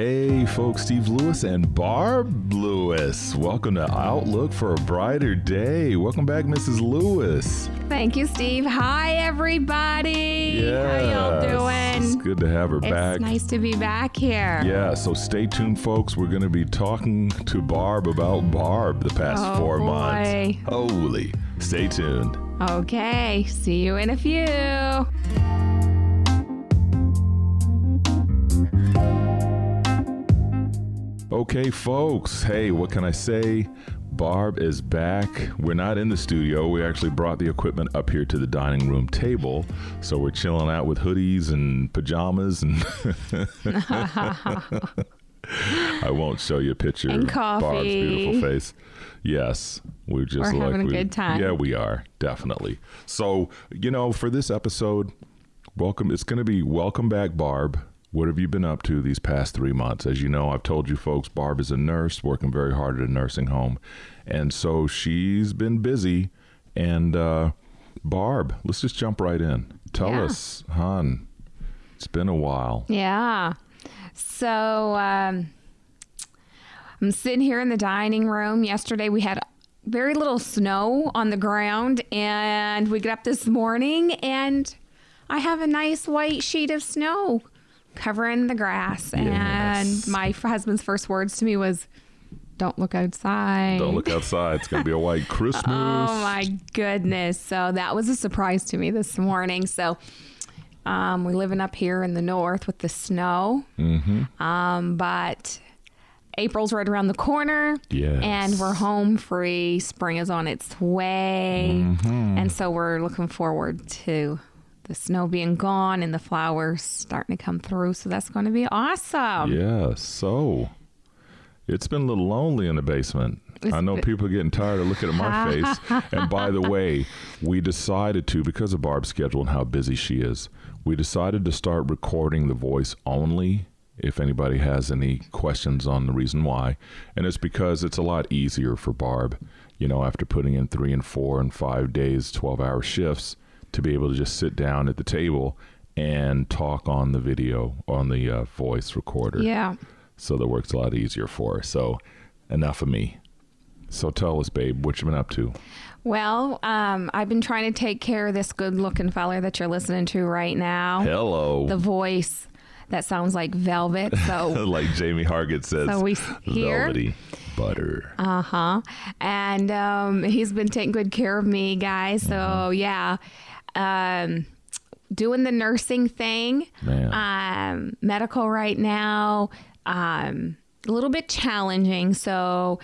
Hey, folks, Steve Lewis and Barb Lewis. Welcome to Outlook for a Brighter Day. Welcome back, Mrs. Lewis. Thank you, Steve. Hi, everybody. Yeah. How y'all doing? It's good to have her It's back. nice to be back here. Yeah, so stay tuned, folks. We're going to be talking to Barb about Barb the past Oh, four boy. months. Holy. Stay tuned. Okay. See you in a few. Okay, folks. Hey, what can I say? Barb is back. We're not in the studio. We actually brought the equipment up here to the dining room table. So we're chilling out with hoodies and pajamas and I won't show you a picture And of Barb's beautiful face. Yes, we're just We're like having a we- good time. Yeah, we are definitely. So you know, for this episode, welcome. It's going to be welcome back, Barb. What have you been up to these past three months? As you know, I've told you folks, Barb is a nurse working very hard at a nursing home, and so she's been busy. And uh, Barb, let's just jump right in. Tell Yeah. us, hon. It's been a while. Yeah. So um, I'm sitting here in the dining room. Yesterday we had very little snow on the ground, and we get up this morning and I have a nice white sheet of snow covering the grass. Yes. And my husband's first words to me was, "Don't look outside." Don't look outside. It's going to be a white Christmas. Oh my goodness. So that was a surprise to me this morning. So um, we're living up here in the north with the snow. Mm-hmm. Um, but April's right around the corner. Yes. And we're home free. Spring is on its way. Mm-hmm. And so we're looking forward to the snow being gone and the flowers starting to come through. So that's going to be awesome. Yeah, so it's been a little lonely in the basement. I know people are getting tired of looking at my face. And by the way, we decided to, because of Barb's schedule and how busy she is, we decided to start recording the voice only if anybody has any questions on the reason why. And it's because it's a lot easier for Barb, you know, after putting in three and four and five days, 12 hour shifts, to be able to just sit down at the table and talk on the video, on the uh, voice recorder Yeah. so that works a lot easier for her. So, enough of me. So tell us, babe, what you been up to? Well, um, I've been trying to take care of this good looking feller that you're listening to right now. Hello, The voice that sounds like velvet. So, like Jamie Hargett says, So we velvety butter. uh huh. And um, he's been taking good care of me, guys. So, Mm-hmm. yeah. Um, doing the nursing thing, um, medical right now, um, a little bit challenging. So,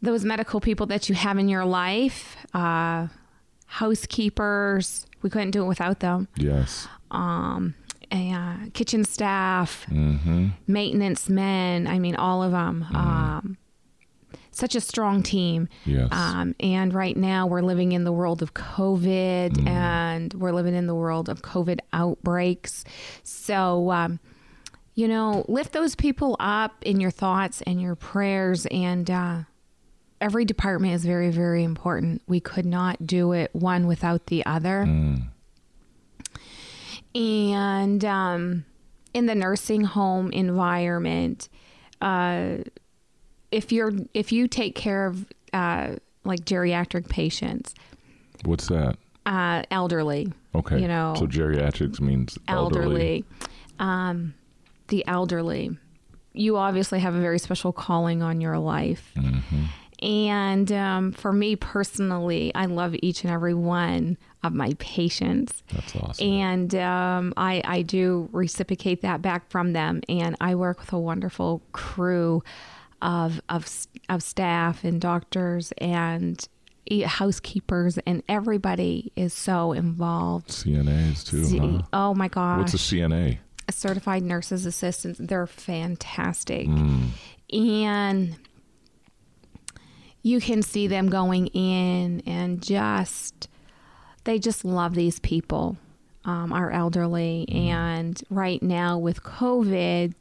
those medical people that you have in your life, uh, housekeepers, we couldn't do it without them. yes, um, uh, kitchen staff, Mm-hmm. maintenance men. I mean, all of them. Um, such a strong team. yes, Um, and right now, we're living in the world of COVID, Mm. and we're living in the world of COVID outbreaks. So, um, you know, lift those people up in your thoughts and your prayers. And uh, every department is very, very important. We could not do it one without the other Mm. and um, in the nursing home environment, uh, if you're if you take care of uh, like geriatric patients, What's that? uh, elderly, Okay, you know, so geriatrics means elderly. elderly, um, the elderly, you obviously have a very special calling on your life. Mm-hmm. And um, for me personally, I love each and every one of my patients. That's awesome. and um, I, I do reciprocate that back from them. And I work with a wonderful crew of of of staff and doctors and housekeepers, and everybody is so involved. CNAs too, See- huh? Oh my gosh! What's a CNA? A certified nurses assistants? They're fantastic, Mm. and you can see them going in and just they just love these people um, our elderly and right now with covid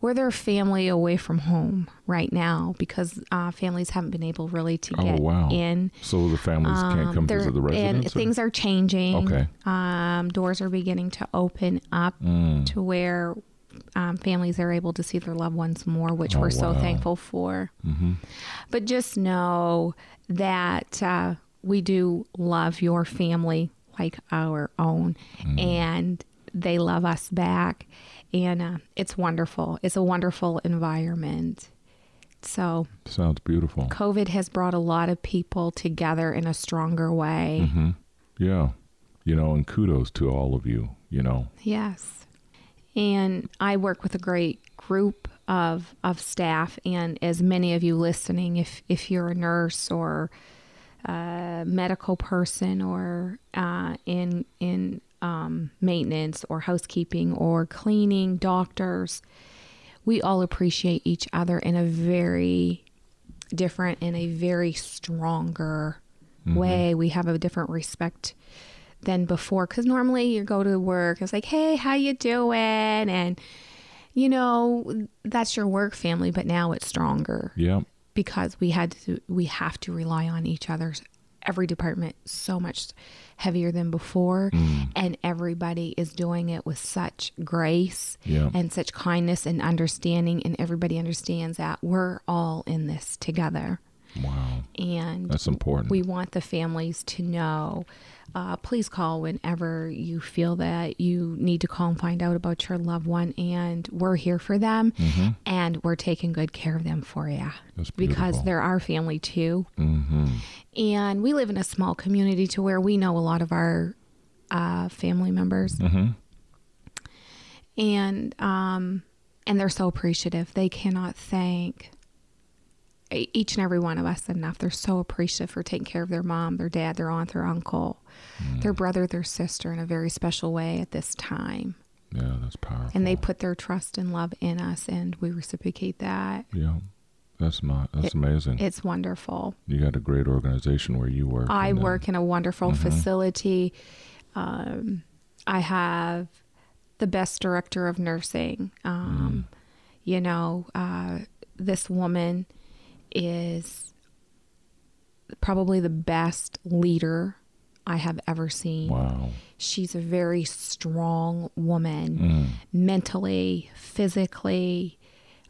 we're their family away from home right now because uh, families haven't been able really to Oh, get wow. in So the families can't um, come they're- visit the and or- things are changing Okay. um, doors are beginning to open up Mm. to where um, families are able to see their loved ones more, which Oh, we're so wow. thankful for. Mm-hmm. But just know that uh, we do love your family like our own, and they love us back. And uh, it's wonderful. It's a wonderful environment. So, Sounds beautiful. COVID has brought a lot of people together in a stronger way. Mm-hmm. Yeah. You know, and kudos to all of you, you know. Yes. And I work with a great group of of staff and as many of you listening if if you're a nurse or a medical person or uh, in in um, maintenance or housekeeping or cleaning doctors. We all appreciate each other in a very different in a very stronger way. We have a different respect than before because normally you go to work it's like hey how you doing? And you know that's your work family but now it's stronger. Yeah. Because we had to we have to rely on each other's every department so much heavier than before mm. and everybody is doing it with such grace Yeah. and such kindness and understanding and everybody understands that we're all in this together Wow. and That's important. we want the families to know. Uh, please call whenever you feel that you need to call and find out about your loved one, and we're here for them, and we're taking good care of them for you Mm-hmm. Because they're our family too. mm-hmm. And we live in a small community to where we know a lot of our uh, family members, Mm-hmm. and um, and they're so appreciative. They cannot thank each and every one of us enough. They're so appreciative for taking care of their mom, their dad, their aunt, their uncle, their brother, their sister in a very special way at this time. Yeah, that's powerful. And they put their trust and love in us, and we reciprocate that. Yeah. That's not that's amazing. It's wonderful. you got a great organization where you work. I work in a wonderful facility. Um, I have the best director of nursing. Um, You know, uh, this woman is probably the best leader I have ever seen. Wow. She's a very strong woman, Mm. mentally, physically,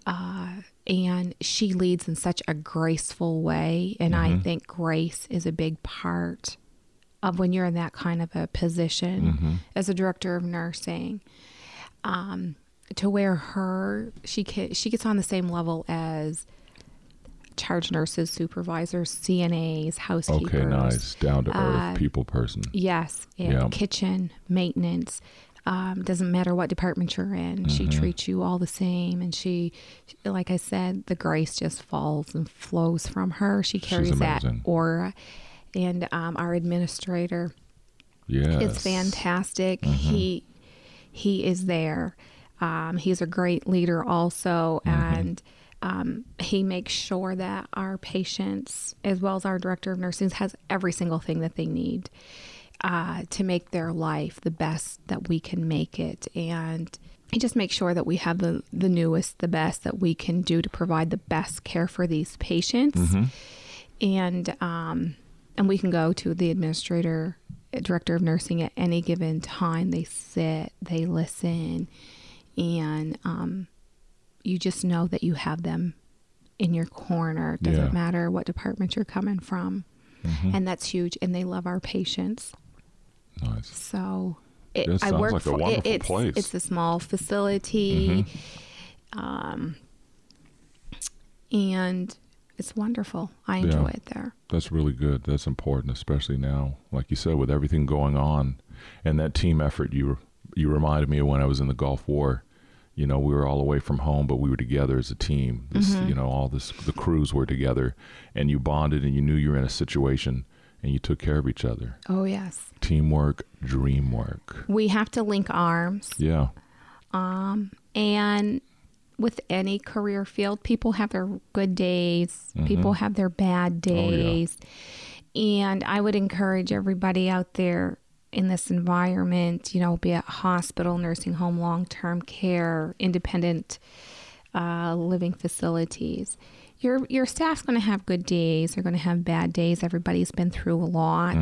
uh, and she leads in such a graceful way. And I think grace is a big part of when you're in that kind of a position as a director of nursing. Um, to where her she she gets on the same level as charge nurses, supervisors, CNAs, housekeepers. Okay, nice. Down to earth Uh, people person. Yes, Yeah. kitchen maintenance. Um, doesn't matter what department you're in. She Mm-hmm. treats you all the same, and she, like I said, the grace just falls and flows from her. She carries that aura, and um, our administrator Yes. is fantastic. He he is there. Um, he's a great leader also, and um, he makes sure that our patients, as well as our director of nursing, has every single thing that they need uh, to make their life the best that we can make it, and. He just makes sure that we have the, the newest, the best that we can do to provide the best care for these patients and um, and we can go to the administrator, director of nursing at any given time. They sit, they listen, and um, you just know that you have them in your corner. It doesn't Yeah. matter what department you're coming from, Mm-hmm. and that's huge. And they love our patients. Nice. So it, It I work like a for it- wonderful it's, place. Mm-hmm. It's a small facility, um, and it's wonderful. I Yeah. enjoy it there. That's really good. That's important, especially now, like you said, with everything going on, and that team effort. You you reminded me of when I was in the Gulf War. You know, we were all away from home, but we were together as a team. This, Mm-hmm. You know, all this the crews were together, and you bonded, and you knew you were in a situation, and you took care of each other. Oh yes. Teamwork, dream work. we have to link arms Yeah. Um, and with any career field people have their good days people have their bad Mm-hmm. Oh, yeah. days and i would encourage everybody out there in this environment you know be it hospital nursing home long-term care independent uh, living facilities your your staff's going to have good days they're going to have bad days everybody's been through a lot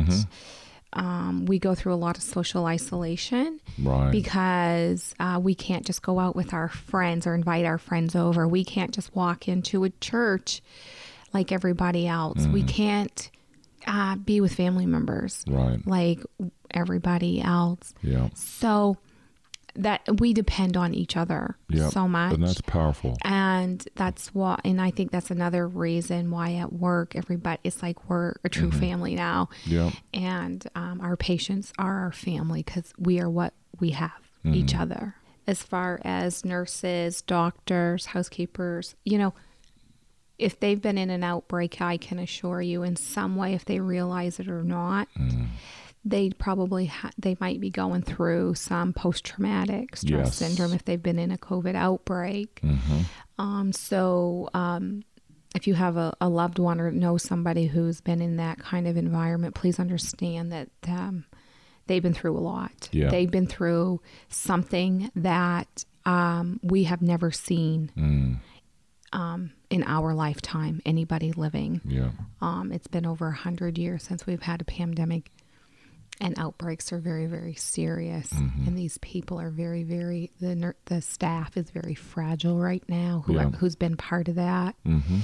um, we go through a lot of social isolation Right. because uh, we can't just go out with our friends or invite our friends over. We can't just walk into a church like everybody else. We can't uh, be with family members right. like everybody else. Yeah. So that we depend on each other Yeah. so much. And that's powerful. And that's what, and I think that's another reason why at work, everybody, it's like we're a true family now. Yeah. And um, our patients are our family because we are what we have, each other. As far as nurses, doctors, housekeepers, you know, if they've been in an outbreak, I can assure you in some way, if they realize it or not, they probably ha- they might be going through some post traumatic stress Yes. syndrome if they've been in a COVID outbreak. Um, so um, if you have a, a loved one or know somebody who's been in that kind of environment, please understand that um, they've been through a lot. Yeah. They've been through something that um, we have never seen Mm. Um, in our lifetime, anybody living. Yeah. Um, it's been over a hundred years since we've had a pandemic, and outbreaks are very, very serious. Mm-hmm. And these people are very, very the the staff is very fragile right now. Who Yeah. who's been part of that, Mm-hmm.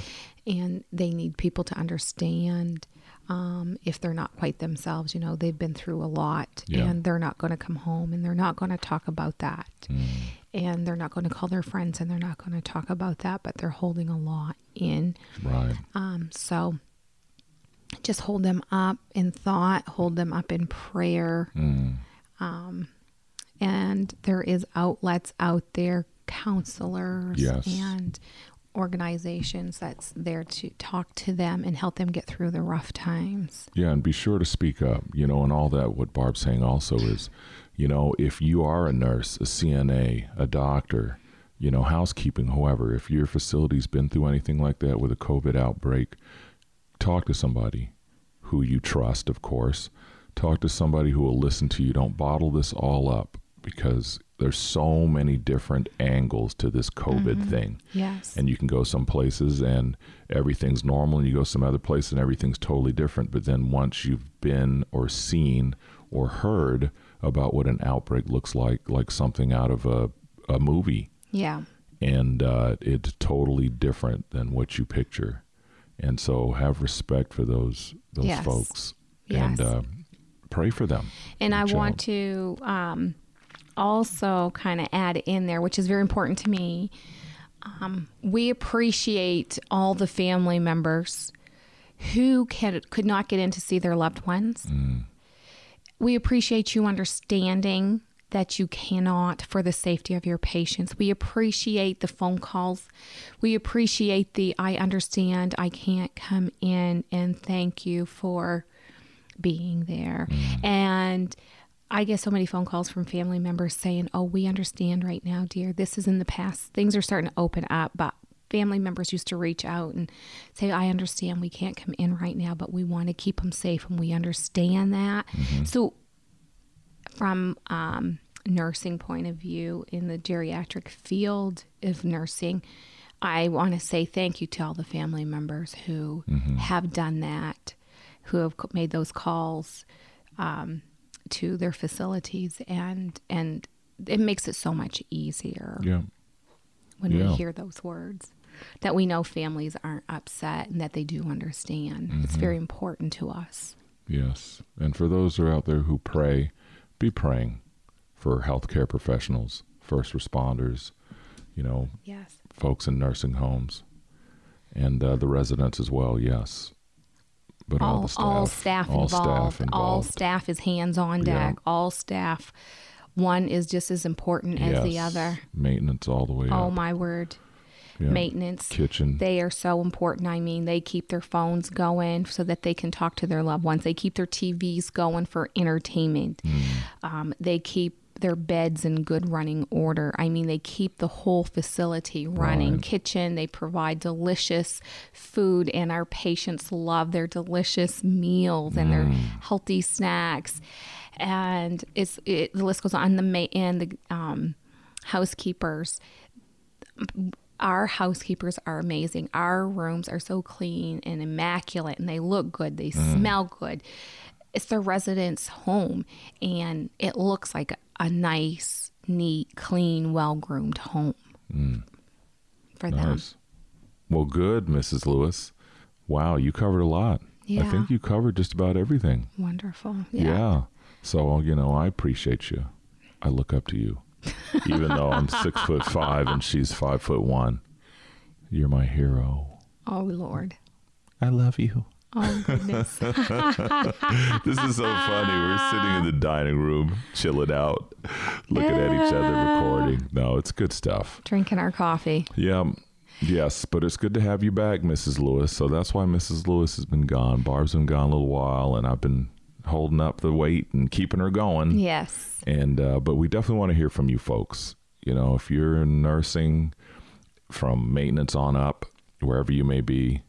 and they need people to understand. Um, if they're not quite themselves, you know, they've been through a lot Yeah. and they're not going to come home and they're not going to talk about that. Mm. And they're not going to call their friends and they're not going to talk about that, but they're holding a lot in. Right. Um, so just hold them up in thought, hold them up in prayer. Mm. And there is outlets out there, counselors Yes. and organizations that's there to talk to them and help them get through the rough times. Yeah, and be sure to speak up. You know, and all that. What Barb's saying also is, you know, if you are a nurse, a CNA, a doctor, you know, housekeeping, whoever, if your facility's been through anything like that with a COVID outbreak, talk to somebody who you trust, of course. Talk to somebody who will listen to you. Don't bottle this all up because there's so many different angles to this COVID thing. Yes. And you can go some places and everything's normal, and you go some other place and everything's totally different. But then once you've been or seen or heard about what an outbreak looks like, like something out of a, a movie, yeah. and uh, it's totally different than what you picture. And so have respect for those those Yes. folks Yes. and uh, pray for them. And I want to um, also kind of add in there, which is very important to me. Um, we appreciate all the family members who can, could not get in to see their loved ones. We appreciate you understanding that you cannot for the safety of your patients. We appreciate the phone calls. We appreciate the I understand I can't come in and thank you for being there. And I get so many phone calls from family members saying, Oh, we understand right now, dear. This is in the past. Things are starting to open up, but family members used to reach out and say, I understand we can't come in right now, but we want to keep them safe and we understand that. So, from um, nursing point of view in the geriatric field of nursing, I want to say thank you to all the family members who have done that, who have made those calls um, to their facilities, and and it makes it so much easier Yeah. when Yeah. we hear those words that we know families aren't upset and that they do understand. It's very important to us. Yes. And for those who are out there who pray, be praying for healthcare professionals, first responders, you know, Yes. folks in nursing homes, and uh, the residents as well. Yes. But all, all, the staff, all staff all involved. staff All staff is hands on Yeah. deck. All staff. One is just as important as the other. Maintenance all the way Oh up. my word. Yeah. Maintenance. Kitchen. They are so important. I mean, they keep their phones going so that they can talk to their loved ones. They keep their TVs going for entertainment. Mm. Um, they keep their beds in good running order. I mean, they keep the whole facility running. Right. Kitchen, they provide delicious food, and our patients love their delicious meals and Mm. their healthy snacks. And it's it, the list goes on. The ma- and the um, housekeepers our housekeepers are amazing. Our rooms are so clean and immaculate and they look good. They smell good. It's their residence home and it looks like a, a nice, neat, clean, well groomed home mm. for them. Nice. Well, good, Mrs. Lewis. Wow, you covered a lot. Yeah. I think you covered just about everything. Wonderful. Yeah. So, you know, I appreciate you. I look up to you. Even though I'm six foot five and she's five foot one. You're my hero. Oh, Lord. I love you. Oh, goodness. This is so funny. We're sitting in the dining room, chilling out, looking at each other, recording. No, it's good stuff. Drinking our coffee. Yeah. Yes, but it's good to have you back, Mrs. Lewis. So that's why Mrs. Lewis has been gone. Barb's been gone a little while, and I've been holding up the weight and keeping her going. Yes. And uh, but we definitely want to hear from you folks. You know, if you're in nursing, from maintenance on up, wherever you may be,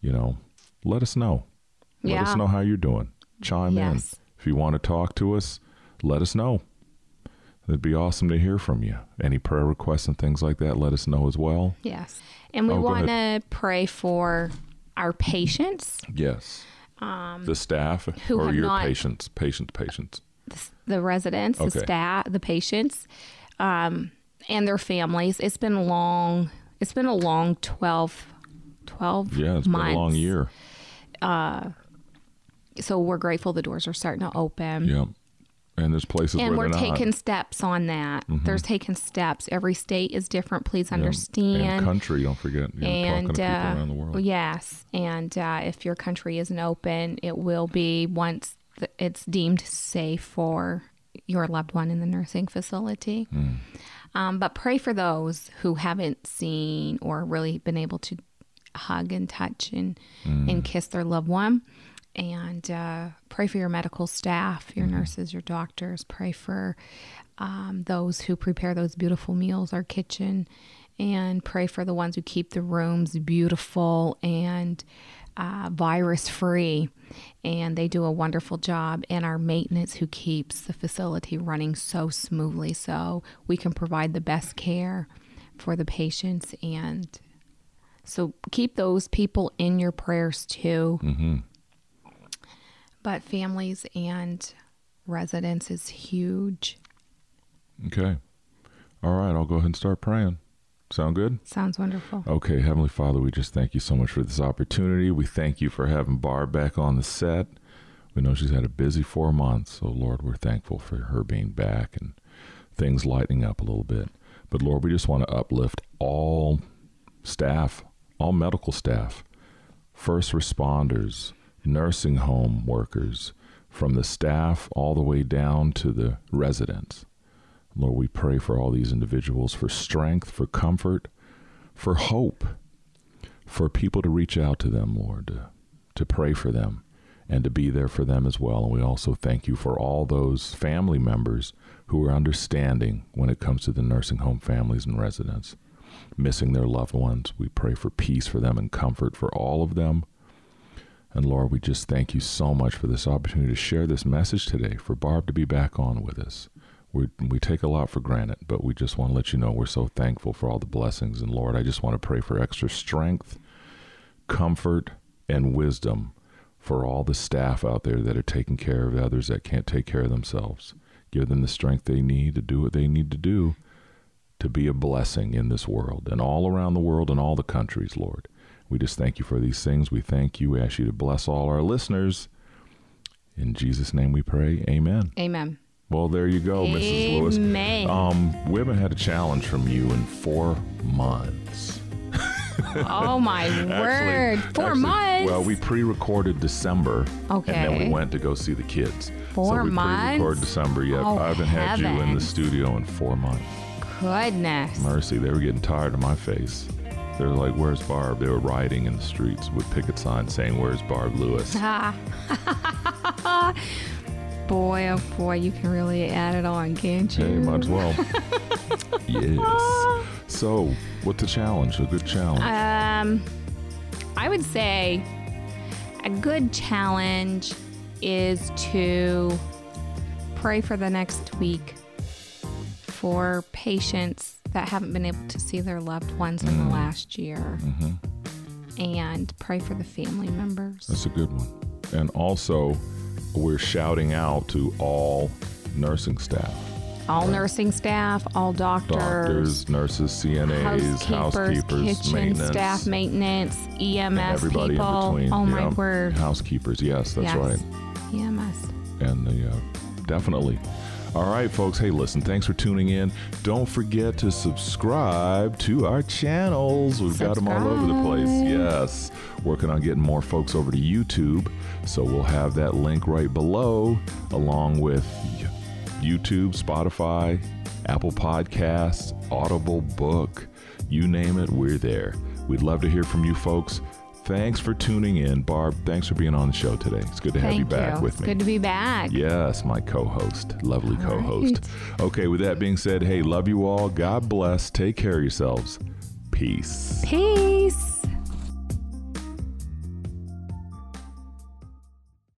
you know, let us know. Let us know how you're doing. Chime Yes. in. If you want to talk to us, let us know. It'd be awesome to hear from you. Any prayer requests and things like that, let us know as well. Yes. And we Oh, want to pray for our patients, Yes. the staff Um, who or your not- patients, patients, patients. the, residents, Okay. the staff, the patients, um, and their families. It's been a long, it's been a long 12, 12 Yeah, it's months. been a long year. So we're grateful the doors are starting to open. Yeah. And there's places And where we're they're not. Mm-hmm. taking steps on that. There's taking steps. Every state is different. Please Yeah. understand. And country, don't forget. You know, and uh, around the world. yes, and uh, if your country isn't open, it will be once th- it's deemed safe for your loved one in the nursing facility. Hmm. Um, but pray for those who haven't seen or really been able to hug and touch and Hmm. and kiss their loved one. And uh, pray for your medical staff, your Mm-hmm. nurses, your doctors. Pray for um, those who prepare those beautiful meals, our kitchen, and pray for the ones who keep the rooms beautiful and uh, virus free. And they do a wonderful job. And our maintenance, who keeps the facility running so smoothly so we can provide the best care for the patients. And so keep those people in your prayers too. Mm-hmm. But families and residents is huge. Okay. All right, I'll go ahead and start praying. Sound good? Sounds wonderful. Okay, Heavenly Father, we just thank you so much for this opportunity. We thank you for having Barb back on the set. We know she's had a busy four months, so Lord, we're thankful for her being back and things lightening up a little bit. But Lord, we just want to uplift all staff, all medical staff, first responders, nursing home workers, from the staff all the way down to the residents. Lord, we pray for all these individuals for strength, for comfort, for hope, for people to reach out to them, Lord, to, to pray for them and to be there for them as well. And we also thank you for all those family members who are understanding when it comes to the nursing home families and residents, missing their loved ones. We pray for peace for them and comfort for all of them. And Lord, we just thank you so much for this opportunity to share this message today, for Barb to be back on with us. We, we take a lot for granted, but we just want to let you know we're so thankful for all the blessings. And Lord, I just want to pray for extra strength, comfort, and wisdom for all the staff out there that are taking care of others that can't take care of themselves. Give them the strength they need to do what they need to do to be a blessing in this world and all around the world and all the countries, Lord. We just thank you for these things. We thank you. We ask you to bless all our listeners. In Jesus' name we pray. Amen. Amen. Well, there you go, Mrs. Lewis. Amen. Um, we haven't had a challenge from you in four months. oh my word. Four actually, months. Well, we pre-recorded December, Okay. and then we went to go see the kids. Four so we pre-recorded? December. Yep, Oh, I haven't had you in the studio in four months. Goodness. Mercy, they were getting tired of my face. They were like, "Where's Barb?" They were riding in the streets with picket signs saying, "Where's Barb Lewis?" Boy, oh boy, you can really add it on, can't you? Hey, might as well. yes. So, what's the challenge? A good challenge. Um, I would say a good challenge is to pray for the next week for patients that haven't been able to see their loved ones in the last year and pray for the family members. That's a good one. And also, we're shouting out to all nursing staff. All nursing staff, all doctors, doctors, nurses, CNAs, housekeepers, kitchen maintenance, staff, maintenance, EMS everybody people. in between. Oh my word! Housekeepers, yes, that's yes. right. EMS. and the uh, definitely. All right, folks. Hey, listen. Thanks for tuning in. Don't forget to subscribe to our channels. We've got them all over the place. Yes, working on getting more folks over to YouTube. So we'll have that link right below, along with YouTube, Spotify, Apple Podcasts, Audible Book. You name it, we're there. We'd love to hear from you, folks. Thanks for tuning in, Barb. Thanks for being on the show today. It's good to have Thank you back you. with It's me. good to be back. Yes, my co host. Lovely All co host. Okay, with that being said, hey, love you all. God bless. Take care of yourselves. Peace. Peace.